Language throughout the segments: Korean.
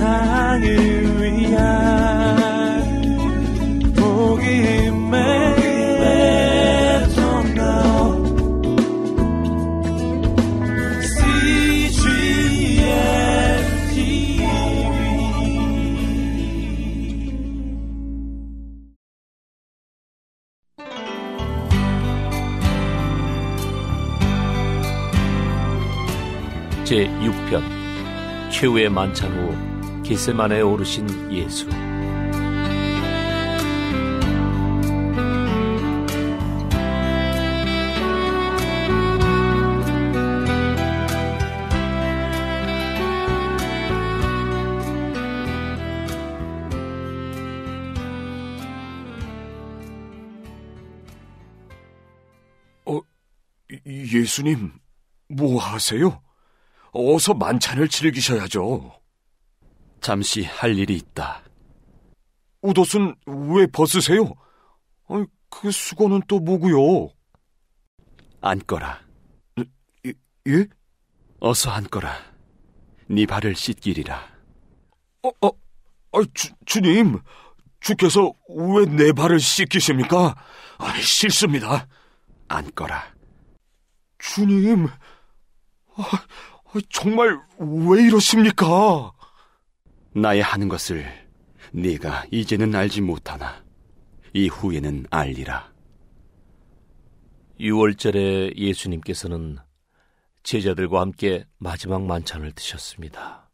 세상을 위한 복음의 제6편 최후의 만찬 후 기세만에 오르신 예수 어, 예수님, 뭐 하세요? 어서 만찬을 즐기셔야죠. 잠시 할 일이 있다. 옷옷은 왜 벗으세요? 아니, 그 수건은 또 뭐고요? 앉거라. 예? 예? 어서 앉거라. 네 발을 씻기리라. 어, 어, 아, 주, 주님, 주께서 왜 내 발을 씻기십니까? 아, 싫습니다. 앉거라. 주님, 아, 정말 왜 이러십니까? 나의 하는 것을 네가 이제는 알지 못하나 이후에는 알리라. 6월절에 예수님께서는 제자들과 함께 마지막 만찬을 드셨습니다.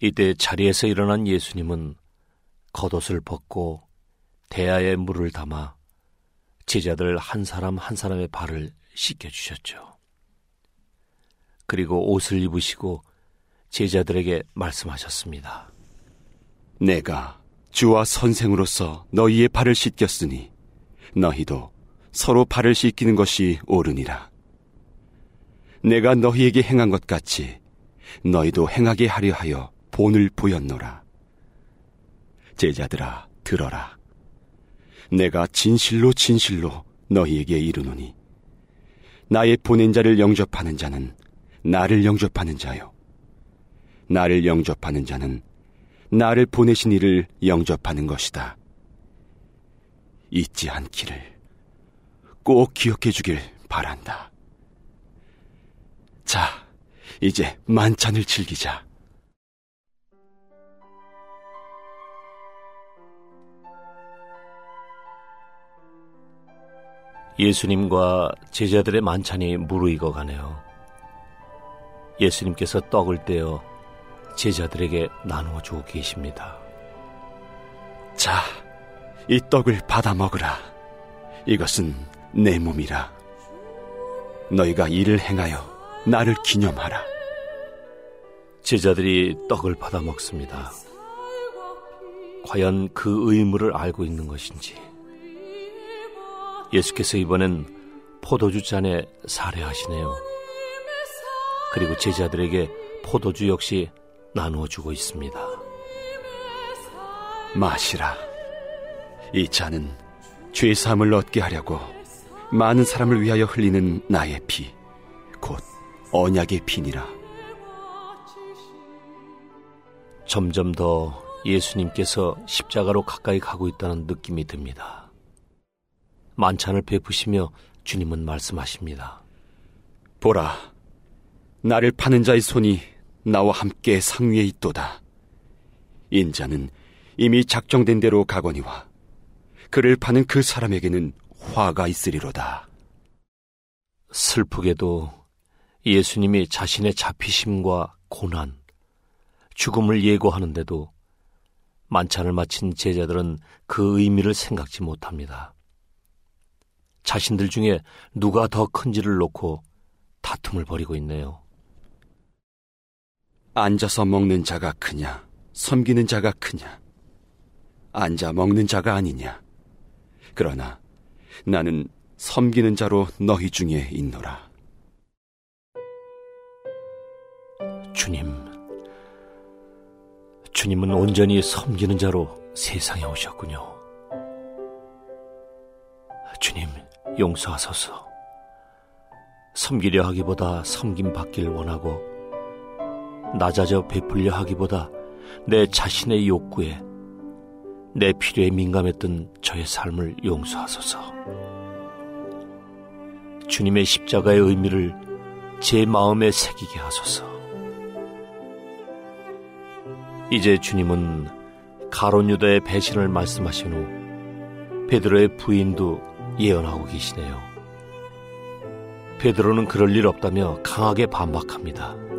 이때 자리에서 일어난 예수님은 겉옷을 벗고 대야에 물을 담아 제자들 한 사람 한 사람의 발을 씻겨 주셨죠. 그리고 옷을 입으시고 제자들에게 말씀하셨습니다. 내가 주와 선생으로서 너희의 발을 씻겼으니 너희도 서로 발을 씻기는 것이 옳으니라. 내가 너희에게 행한 것 같이 너희도 행하게 하려 하여 본을 보였노라. 제자들아 들어라. 내가 진실로 진실로 너희에게 이르노니 나의 보낸 자를 영접하는 자는 나를 영접하는 자요. 나를 영접하는 자는 나를 보내신 이를 영접하는 것이다. 잊지 않기를 꼭 기억해 주길 바란다. 자, 이제 만찬을 즐기자. 예수님과 제자들의 만찬이 무르익어 가네요. 예수님께서 떡을 떼어 제자들에게 나누어 주고 계십니다. 자, 이 떡을 받아 먹으라. 이것은 내 몸이라. 너희가 이를 행하여 나를 기념하라. 제자들이 떡을 받아 먹습니다. 과연 그 의무를 알고 있는 것인지. 예수께서 이번엔 포도주 잔에 살해하시네요. 그리고 제자들에게 포도주 역시 나누어 주고 있습니다. 마시라. 이 잔은 죄 사함을 얻게 하려고 많은 사람을 위하여 흘리는 나의 피, 곧 언약의 피니라. 점점 더 예수님께서 십자가로 가까이 가고 있다는 느낌이 듭니다. 만찬을 베푸시며 주님은 말씀하십니다. 보라, 나를 파는 자의 손이 나와 함께 상위에 있도다. 인자는 이미 작정된 대로 가거니와 그를 파는 그 사람에게는 화가 있으리로다. 슬프게도 예수님이 자신의 잡히심과 고난, 죽음을 예고하는데도 만찬을 마친 제자들은 그 의미를 생각지 못합니다. 자신들 중에 누가 더 큰지를 놓고 다툼을 벌이고 있네요. 앉아서 먹는 자가 크냐, 섬기는 자가 크냐, 앉아 먹는 자가 아니냐. 그러나 나는 섬기는 자로 너희 중에 있노라. 주님, 주님은 온전히 섬기는 자로 세상에 오셨군요. 주님, 용서하소서. 섬기려 하기보다 섬김 받길 원하고 낮아져 베풀려 하기보다 내 자신의 욕구에 내 필요에 민감했던 저의 삶을 용서하소서. 주님의 십자가의 의미를 제 마음에 새기게 하소서. 이제 주님은 가론 유다의 배신을 말씀하신 후 베드로의 부인도 예언하고 계시네요. 베드로는 그럴 일 없다며 강하게 반박합니다.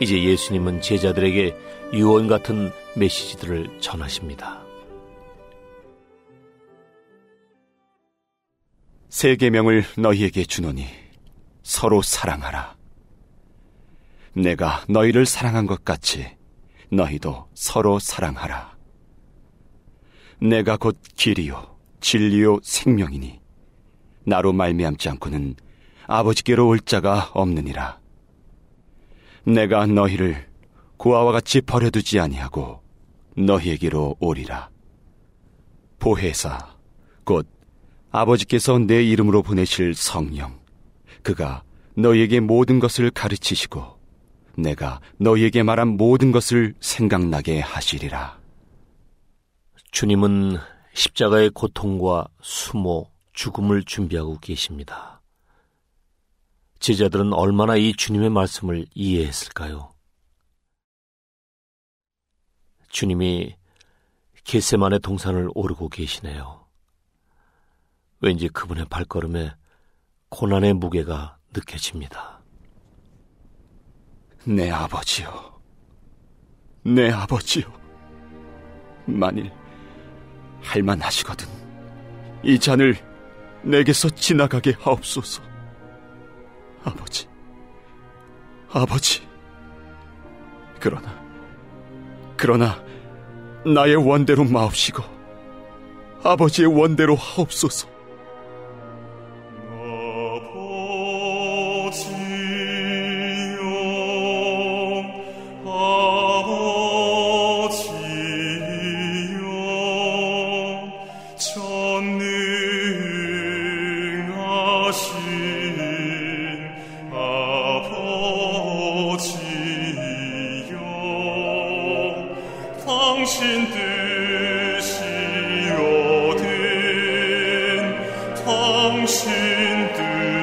이제 예수님은 제자들에게 유언 같은 메시지들을 전하십니다. 세 계명을 너희에게 주노니 서로 사랑하라. 내가 너희를 사랑한 것 같이 너희도 서로 사랑하라. 내가 곧 길이요 진리요 생명이니 나로 말미암지 않고는 아버지께로 올 자가 없느니라. 내가 너희를 고아와 같이 버려두지 아니하고 너희에게로 오리라. 보혜사 곧 아버지께서 내 이름으로 보내실 성령 그가 너희에게 모든 것을 가르치시고 내가 너희에게 말한 모든 것을 생각나게 하시리라. 주님은 십자가의 고통과 수모, 죽음을 준비하고 계십니다. 제자들은 얼마나 이 주님의 말씀을 이해했을까요? 주님이 게세만의 동산을 오르고 계시네요. 왠지 그분의 발걸음에 고난의 무게가 느껴집니다. 내 아버지요. 내 아버지요. 만일 할만하시거든 이 잔을 내게서 지나가게 하옵소서. 아버지, 아버지. 그러나, 그러나 나의 원대로 마옵시고 아버지의 원대로 하옵소서.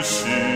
세